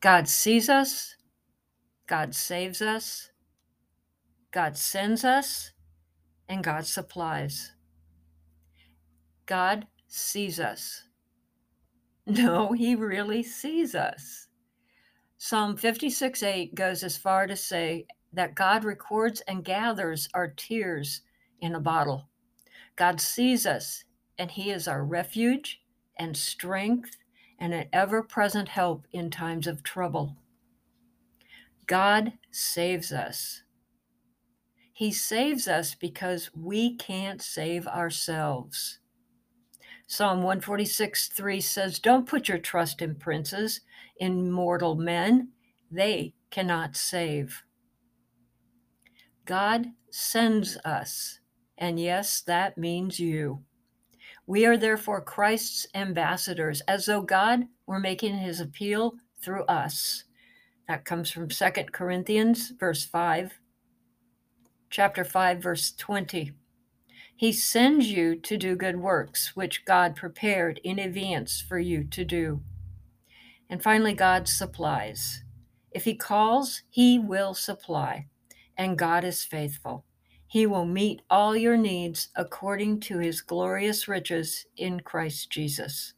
God sees us, God saves us, God sends us, and God supplies. God sees us. No, He really sees us. Psalm 56 8 goes as far to say that God records and gathers our tears in a bottle. God sees us, and He is our refuge and strength and an ever present help in times of trouble. God saves us. He saves us because we can't save ourselves. Psalm 146 3 says, Don't put your trust in princes, in mortal men. They cannot save. God sends us, and yes, that means you. We are therefore Christ's ambassadors, as though God were making his appeal through us. That comes from 2 Corinthians verse 5, chapter 5 verse 20. He sends you to do good works which God prepared in advance for you to do. And finally God supplies. If he calls, he will supply, and God is faithful. He will meet all your needs according to his glorious riches in Christ Jesus.